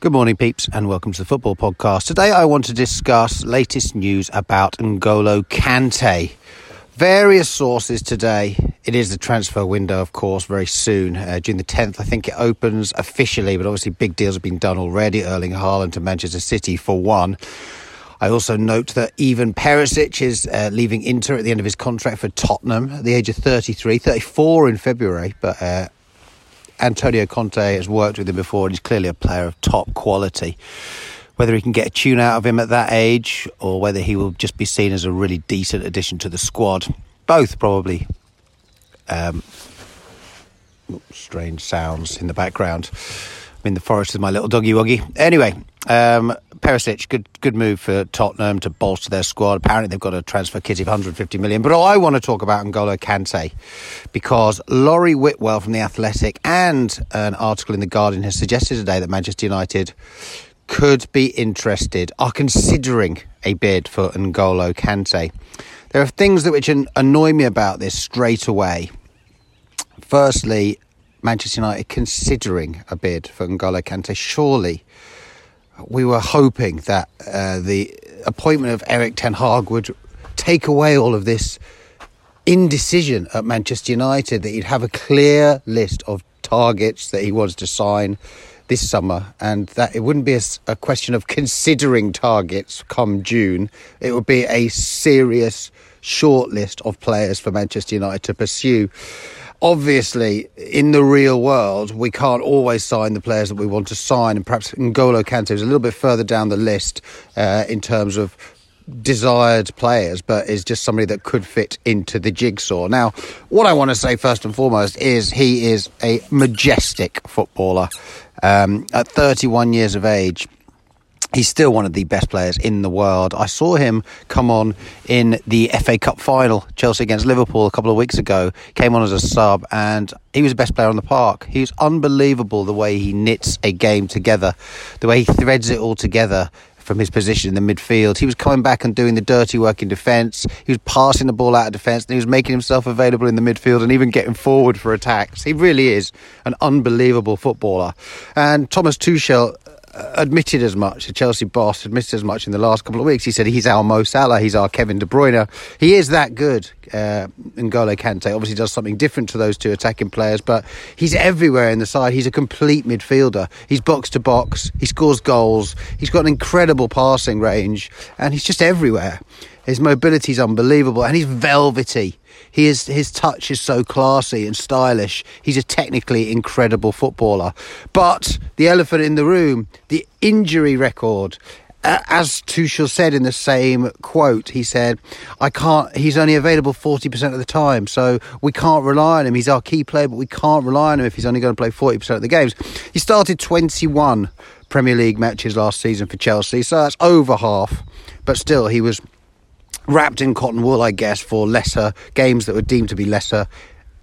Good morning, peeps, and welcome to the Football Podcast. Today, I want to discuss latest news about N'Golo Kante. Various sources today. It is the transfer window, of course, very soon. Uh, June the 10th, I think it opens officially, but obviously, big deals have been done already. Erling Haaland to Manchester City for one. I also note that even Perisic is uh, leaving Inter at the end of his contract for Tottenham at the age of 33, 34 in February, but uh, Antonio Conte has worked with him before and he's clearly a player of top quality. Whether he can get a tune out of him at that age or whether he will just be seen as a really decent addition to the squad, both probably. Um, strange sounds in the background. I'm in the forest with my little doggy woggy. Anyway, um, Perisic, good good move for Tottenham to bolster their squad. Apparently, they've got a transfer kitty of 150 million. But all I want to talk about N'Golo Kante because Laurie Whitwell from the Athletic and an article in the Guardian has suggested today that Manchester United could be interested, are considering a bid for N'Golo Kante. There are things that which annoy me about this straight away. Firstly, Manchester United considering a bid for N'Golo Kante. Surely we were hoping that uh, the appointment of Erik Ten Hag would take away all of this indecision at Manchester United, that he'd have a clear list of targets that he wants to sign this summer, and that it wouldn't be a, a question of considering targets come June. It would be a serious short list of players for Manchester United to pursue obviously, in the real world, we can't always sign the players that we want to sign, and perhaps N'Golo Kante is a little bit further down the list uh, in terms of desired players, but is just somebody that could fit into the jigsaw. Now, what I want to say first and foremost is he is a majestic footballer. Um, at 31 years of age, He's still one of the best players in the world. I saw him come on in the FA Cup final, Chelsea against Liverpool, a couple of weeks ago. Came on as a sub, and he was the best player on the park. He was unbelievable the way he knits a game together, the way he threads it all together from his position in the midfield. He was coming back and doing the dirty work in defence. He was passing the ball out of defence and he was making himself available in the midfield and even getting forward for attacks. He really is an unbelievable footballer. And Thomas Tuchel admitted as much. The Chelsea boss admitted as much in the last couple of weeks. He said he's our Mo Salah, he's our Kevin De Bruyne. He is that good. Uh, N'Golo Kante obviously does something different to those two attacking players, but he's everywhere in the side. He's a complete midfielder. He's box to box. He scores goals. He's got an incredible passing range, and he's just everywhere. His mobility is unbelievable, and he's velvety. He is his touch is so classy and stylish. He's a technically incredible footballer. But the elephant in the room, the injury record. as Tuchel said in the same quote, he said, "I can't. He's only available forty percent of the time, so we can't rely on him. He's our key player, but we can't rely on him if he's only going to play forty percent of the games." He started twenty-one Premier League matches last season for Chelsea, so that's over half. But still, he was wrapped in cotton wool, I guess, for lesser games that were deemed to be lesser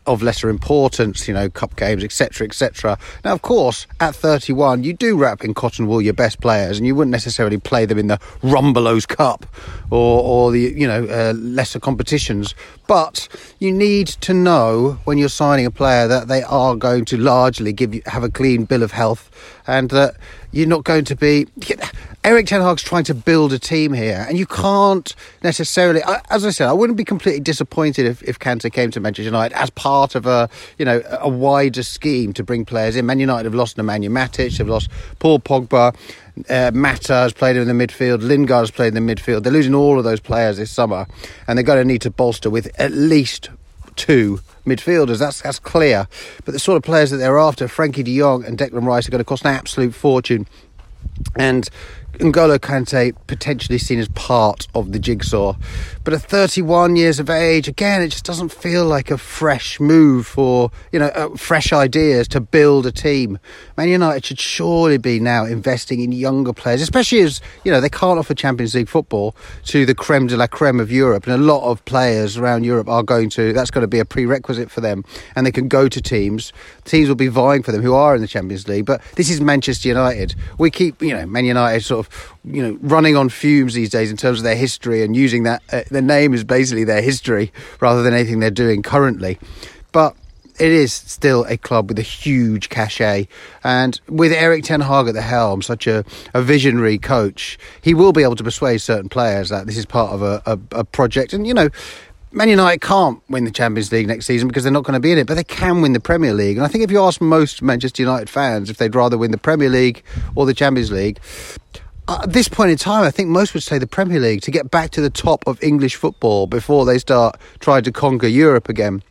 of lesser importance, you know, cup games, etc., etc. Now, of course, at 31, you do wrap in cotton wool your best players, and you wouldn't necessarily play them in the Rumbelows Cup or, or the, you know, uh, lesser competitions. But you need to know when you're signing a player that they are going to largely give you have a clean bill of health, and that you're not going to be. Erik Ten Hag's trying to build a team here, and you can't necessarily. As I said, I wouldn't be completely disappointed if, if Kante came to Manchester United as part of a you know a wider scheme to bring players in. Man United have lost Nemanja Matic, they've lost Paul Pogba, uh, Mata has played in the midfield, Lingard has played in the midfield. They're losing all of those players this summer, and they're going to need to bolster with at least two midfielders. That's that's clear. But the sort of players that they're after, Frenkie De Jong and Declan Rice, are going to cost an absolute fortune. And N'Golo Kante potentially seen as part of the jigsaw. But at 31 years of age, again, it just doesn't feel like a fresh move for, you know, uh, fresh ideas to build a team. Man United should surely be now investing in younger players, especially as, you know, they can't offer Champions League football to the creme de la creme of Europe. And a lot of players around Europe are going to, that's going to be a prerequisite for them. And they can go to teams. Teams will be vying for them who are in the Champions League. But this is Manchester United. We keep, you know, Man United sort of you know running on fumes these days in terms of their history and using that uh, their name is basically their history rather than anything they're doing currently. But it is still a club with a huge cachet, and with Erik Ten Hag at the helm, such a, a visionary coach, he will be able to persuade certain players that this is part of a, a, a project. And you know, Man United can't win the Champions League next season because they're not going to be in it, but they can win the Premier League. And I think if you ask most Manchester United fans if they'd rather win the Premier League or the Champions League, at this point in time, I think most would say the Premier League to get back to the top of English football before they start trying to conquer Europe again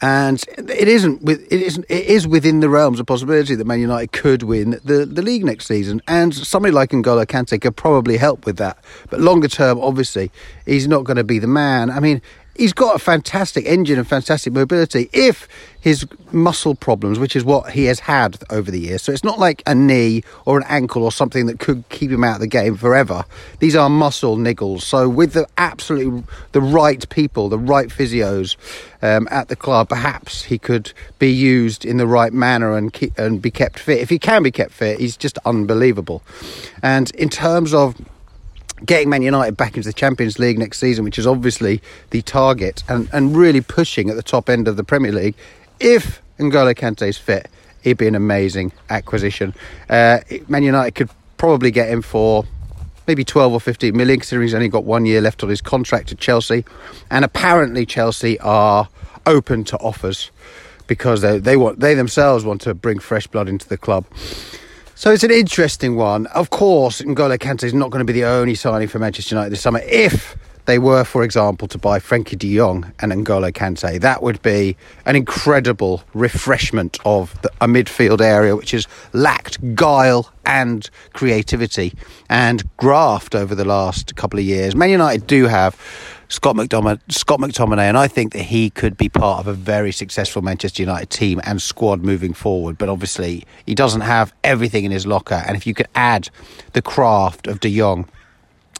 and it isn't it isn't it is within the realms of possibility that Man United could win the, the league next season. And somebody like N'Golo Kante could probably help with that. But longer term obviously he's not going to be the man. I mean he's got a fantastic engine and fantastic mobility if his muscle problems, which is what he has had over the years. So it's not like a knee or an ankle or something that could keep him out of the game forever. These are muscle niggles. So with the absolutely the right people, the right physios um, at the club, perhaps he could be used in the right manner and keep, and be kept fit. If he can be kept fit, he's just unbelievable. And in terms of getting Man United back into the Champions League next season, which is obviously the target, and, and really pushing at the top end of the Premier League. If N'Golo is fit, he'd be an amazing acquisition. Uh, Man United could probably get him for maybe 12 or 15 million, considering he's only got one year left on his contract at Chelsea. And apparently, Chelsea are open to offers because they, they want they themselves want to bring fresh blood into the club. So it's an interesting one. Of course, N'Golo Kante is not going to be the only signing for Manchester United this summer. If they were, for example, to buy Frenkie de Jong and N'Golo Kante, that would be an incredible refreshment of the, a midfield area which has lacked guile and creativity and graft over the last couple of years. Man United do have Scott McDominay, Scott McTominay, and I think that he could be part of a very successful Manchester United team and squad moving forward. But obviously, he doesn't have everything in his locker. And if you could add the craft of De Jong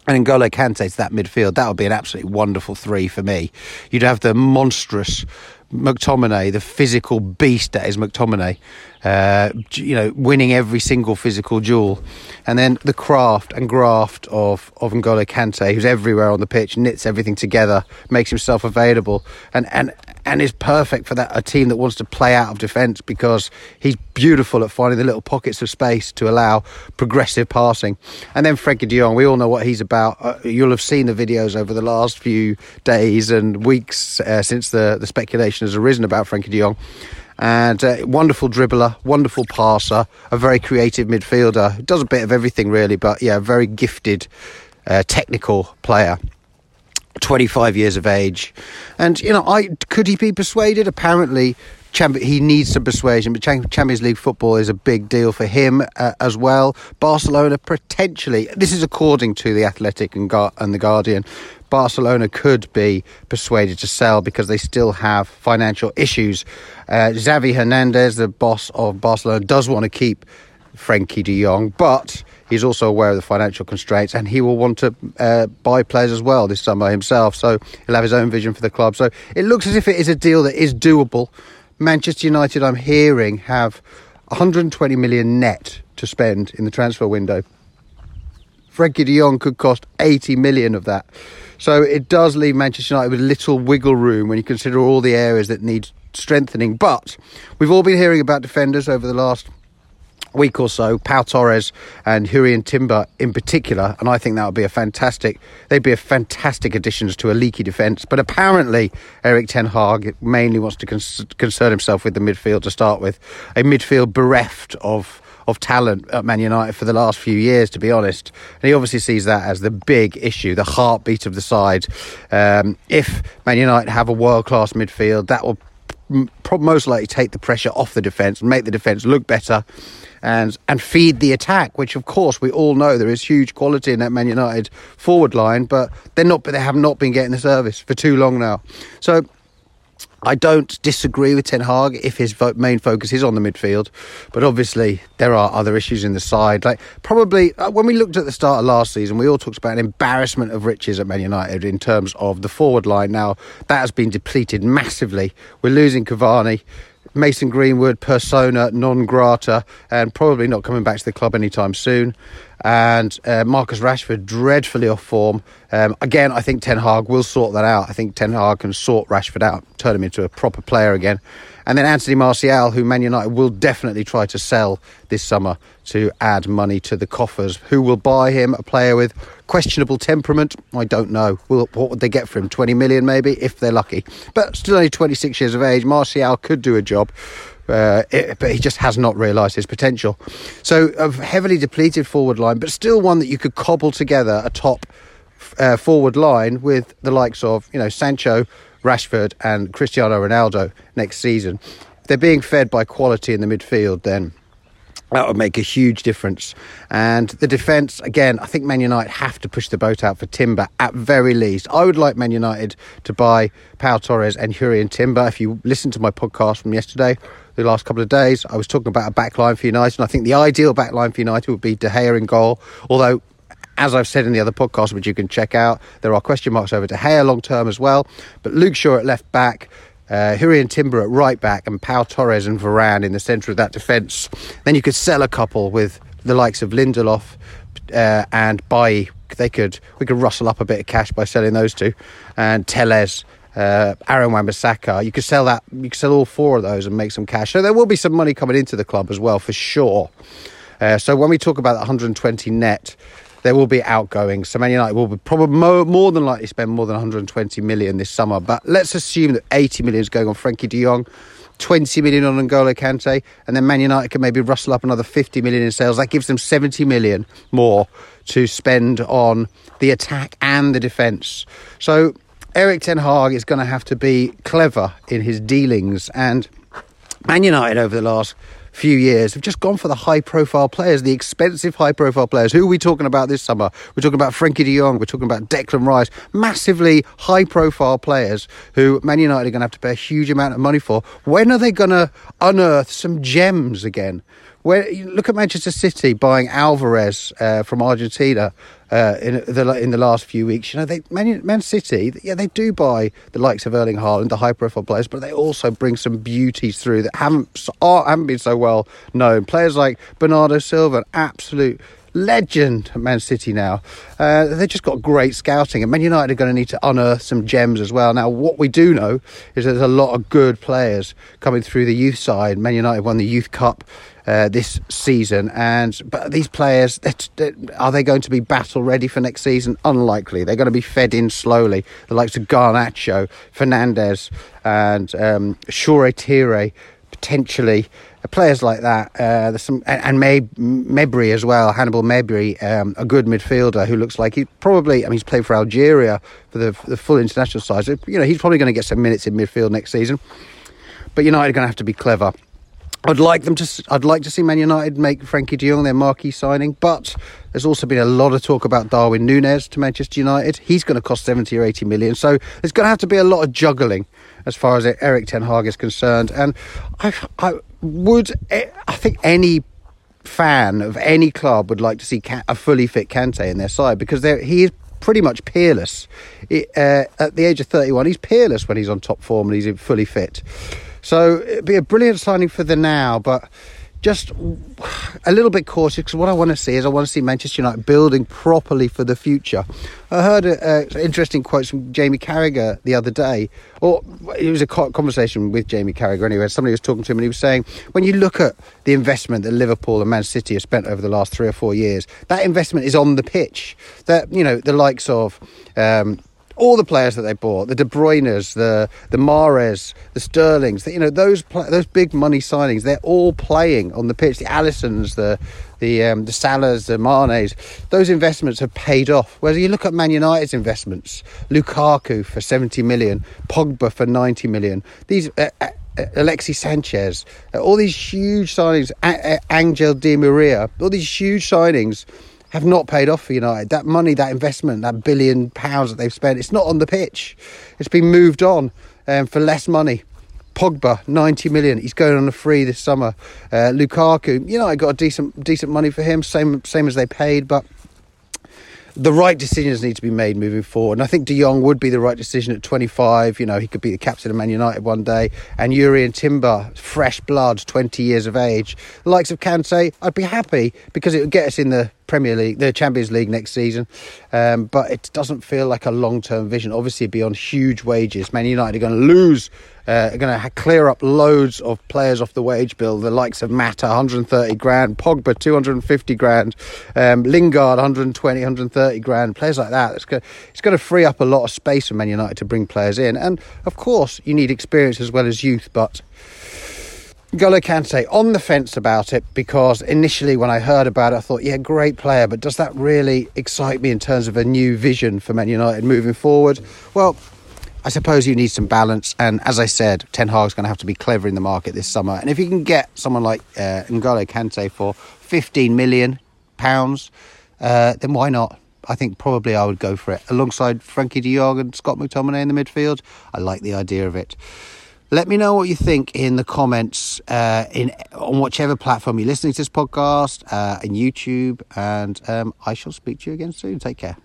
and N'Golo Kante to that midfield, that would be an absolutely wonderful three for me. You'd have the monstrous McTominay, the physical beast that is McTominay, uh, you know, winning every single physical duel. And then the craft and graft of, of N'Golo Kante, who's everywhere on the pitch, knits everything together, makes himself available, and, and, and is perfect for that a team that wants to play out of defence because he's beautiful at finding the little pockets of space to allow progressive passing. And then Frenkie de Jong, we all know what he's about. Uh, you'll have seen the videos over the last few days and weeks uh, since the, the speculation has arisen about Frenkie de Jong and uh, wonderful dribbler, wonderful passer, a very creative midfielder. Does a bit of everything really, but yeah, very gifted, uh, technical player. 25 years of age, and you know, I could he be persuaded? Apparently, he needs some persuasion, but Champions League football is a big deal for him uh, as well. Barcelona potentially, this is according to the Athletic and, and the Guardian, Barcelona could be persuaded to sell because they still have financial issues. Uh, Xavi Hernandez, the boss of Barcelona, does want to keep Frenkie de Jong, but he's also aware of the financial constraints and he will want to uh, buy players as well this summer himself. So he'll have his own vision for the club. So it looks as if it is a deal that is doable. Manchester United, I'm hearing, have 120 million net to spend in the transfer window. Frenkie de Jong could cost 80 million of that. So it does leave Manchester United with little wiggle room when you consider all the areas that need strengthening. But we've all been hearing about defenders over the last week or so, Pau Torres and Jurrien Timber in particular, and I think that would be a fantastic. They'd be a fantastic additions to a leaky defence. But apparently, Erik Ten Hag mainly wants to concern himself with the midfield to start with, a midfield bereft of of talent at Man United for the last few years, to be honest. And he obviously sees that as the big issue, the heartbeat of the side. Um, if Man United have a world class midfield, that will most likely take the pressure off the defence and make the defence look better and and feed the attack, which of course we all know there is huge quality in that Man United forward line, but they're not, but they have not been getting the service for too long now. So I don't disagree with Ten Hag if his main focus is on the midfield, but obviously there are other issues in the side. Like probably uh, when we looked at the start of last season, we all talked about an embarrassment of riches at Man United in terms of the forward line. Now that has been depleted massively. We're losing Cavani. Mason Greenwood, persona non grata, and probably not coming back to the club anytime soon. And uh, Marcus Rashford dreadfully off form. Um, again, I think Ten Hag will sort that out. I think Ten Hag can sort Rashford out, turn him into a proper player again. And then Anthony Martial, who Man United will definitely try to sell this summer to add money to the coffers. Who will buy him? A player with questionable temperament? I don't know. What would they get for him? 20 million maybe, if they're lucky. But still only 26 years of age. Martial could do a job. Uh, it, but he just has not realised his potential. So, a heavily depleted forward line, but still one that you could cobble together a top uh, forward line with the likes of, you know, Sancho, Rashford, and Cristiano Ronaldo next season. If they're being fed by quality in the midfield, then that would make a huge difference. And the defence, again, I think Man United have to push the boat out for Timber at very least. I would like Man United to buy Pau Torres and Jurrien Timber. If you listen to my podcast from yesterday, the last couple of days, I was talking about a backline for United. And I think the ideal backline for United would be De Gea in goal. Although, as I've said in the other podcast, which you can check out, there are question marks over De Gea long term as well. But Luke Shaw at left back, uh, Jurrien Timber at right back and Pau Torres and Varane in the centre of that defence. Then you could sell a couple with the likes of Lindelof uh, and buy. They could we could rustle up a bit of cash by selling those two, and Telles. Uh, Aaron Wan-Bissaka, you could sell that. You could sell all four of those and make some cash. So there will be some money coming into the club as well, for sure. Uh, so when we talk about 120 net, there will be outgoing. So Man United will probably more, more than likely spend more than 120 million this summer. But let's assume that 80 million is going on Frenkie De Jong. 20 million on N'Golo Kante, and then Man United can maybe rustle up another 50 million in sales. That gives them 70 million more to spend on the attack and the defence. So Erik Ten Hag is going to have to be clever in his dealings, and Man United over the last few years have just gone for the high profile players, the expensive high profile players. Who are we talking about this summer? We're talking about Frenkie de Jong, we're talking about Declan Rice, massively high profile players who Man United are going to have to pay a huge amount of money for. When are they going to unearth some gems again? Where look at Manchester City buying Alvarez uh, from Argentina uh, in the in the last few weeks. You know, they Man, Man City, yeah, they do buy the likes of Erling Haaland, the high profile players, but they also bring some beauties through that haven't are, haven't been so well known. Players like Bernardo Silva, absolute legend at Man City now. Uh, they've just got great scouting, and Man United are going to need to unearth some gems as well. Now, what we do know is there's a lot of good players coming through the youth side. Man United won the Youth Cup uh, this season. And but these players, are they going to be battle ready for next season? Unlikely. They're going to be fed in slowly. The likes of Garnacho, Fernandez, and um, Shoretire, potentially players like that. Uh, there's some and, and Mejbri as well. Hannibal Mejbri, um, a good midfielder who looks like he probably. I mean, he's played for Algeria for the, the full international side. You know, he's probably going to get some minutes in midfield next season. But United are going to have to be clever. I'd like them to. I'd like to see Man United make Frenkie De Jong their marquee signing, but there's also been a lot of talk about Darwin Nunez to Manchester United. He's going to cost 70 or 80 million, so there's going to have to be a lot of juggling as far as Erik Ten Hag is concerned. And I, I would, eh, I think any fan of any club would like to see a fully fit Kante in their side because he is pretty much peerless. It, uh, at the age of 31, he's peerless when he's on top form and he's fully fit. So it'd be a brilliant signing for the now, but just a little bit cautious because what I want to see is I want to see Manchester United building properly for the future. I heard an interesting quote from Jamie Carragher the other day, or it was a conversation with Jamie Carragher anyway. Somebody was talking to him and he was saying, when you look at the investment that Liverpool and Man City have spent over the last three or four years, that investment is on the pitch. That, you know, the likes of. Um, all the players that they bought, the De Bruyne's, the the Mahrez, the Sterlings, the, you know those those big money signings, they're all playing on the pitch. The Alissons, the the um, the Salahs, the Manes, those investments have paid off. Whereas you look at Man United's investments, Lukaku for seventy million, Pogba for ninety million, these. Uh, uh, Alexis Sanchez, uh, all these huge signings, Angel Di Maria, all these huge signings have not paid off for United. That money, that investment, that billion pounds that they've spent, it's not on the pitch. It's been moved on um, for less money. Pogba, 90 million. He's going on a free this summer. Uh, Lukaku, know, I got a decent decent money for him, same same as they paid, but the right decisions need to be made moving forward. And I think De Jong would be the right decision at 25. You know, he could be the captain of Man United one day. And Jurrien Timber, fresh blood, 20 years of age. The likes of Kante, I'd be happy because it would get us in the Premier League, the Champions League next season, um, but it doesn't feel like a long term vision. Obviously, beyond huge wages, Man United are going to lose, uh, are going to clear up loads of players off the wage bill. The likes of Mata, 130 grand, Pogba, 250 grand, um, Lingard, 120, 130 grand, players like that. It's going, it's going to free up a lot of space for Man United to bring players in, and of course, you need experience as well as youth, but. N'Golo Kante on the fence about it because initially when I heard about it, I thought, yeah, great player, but does that really excite me in terms of a new vision for Man United moving forward? Well, I suppose you need some balance, and as I said, Ten Hag's going to have to be clever in the market this summer. And if you can get someone like uh, N'Golo Kante for 15 million pounds, uh, then why not? I think probably I would go for it alongside Frenkie De Jong and Scott McTominay in the midfield. I like the idea of it. Let me know what you think in the comments uh, in on whichever platform you're listening to this podcast, uh, in YouTube, and um, I shall speak to you again soon. Take care.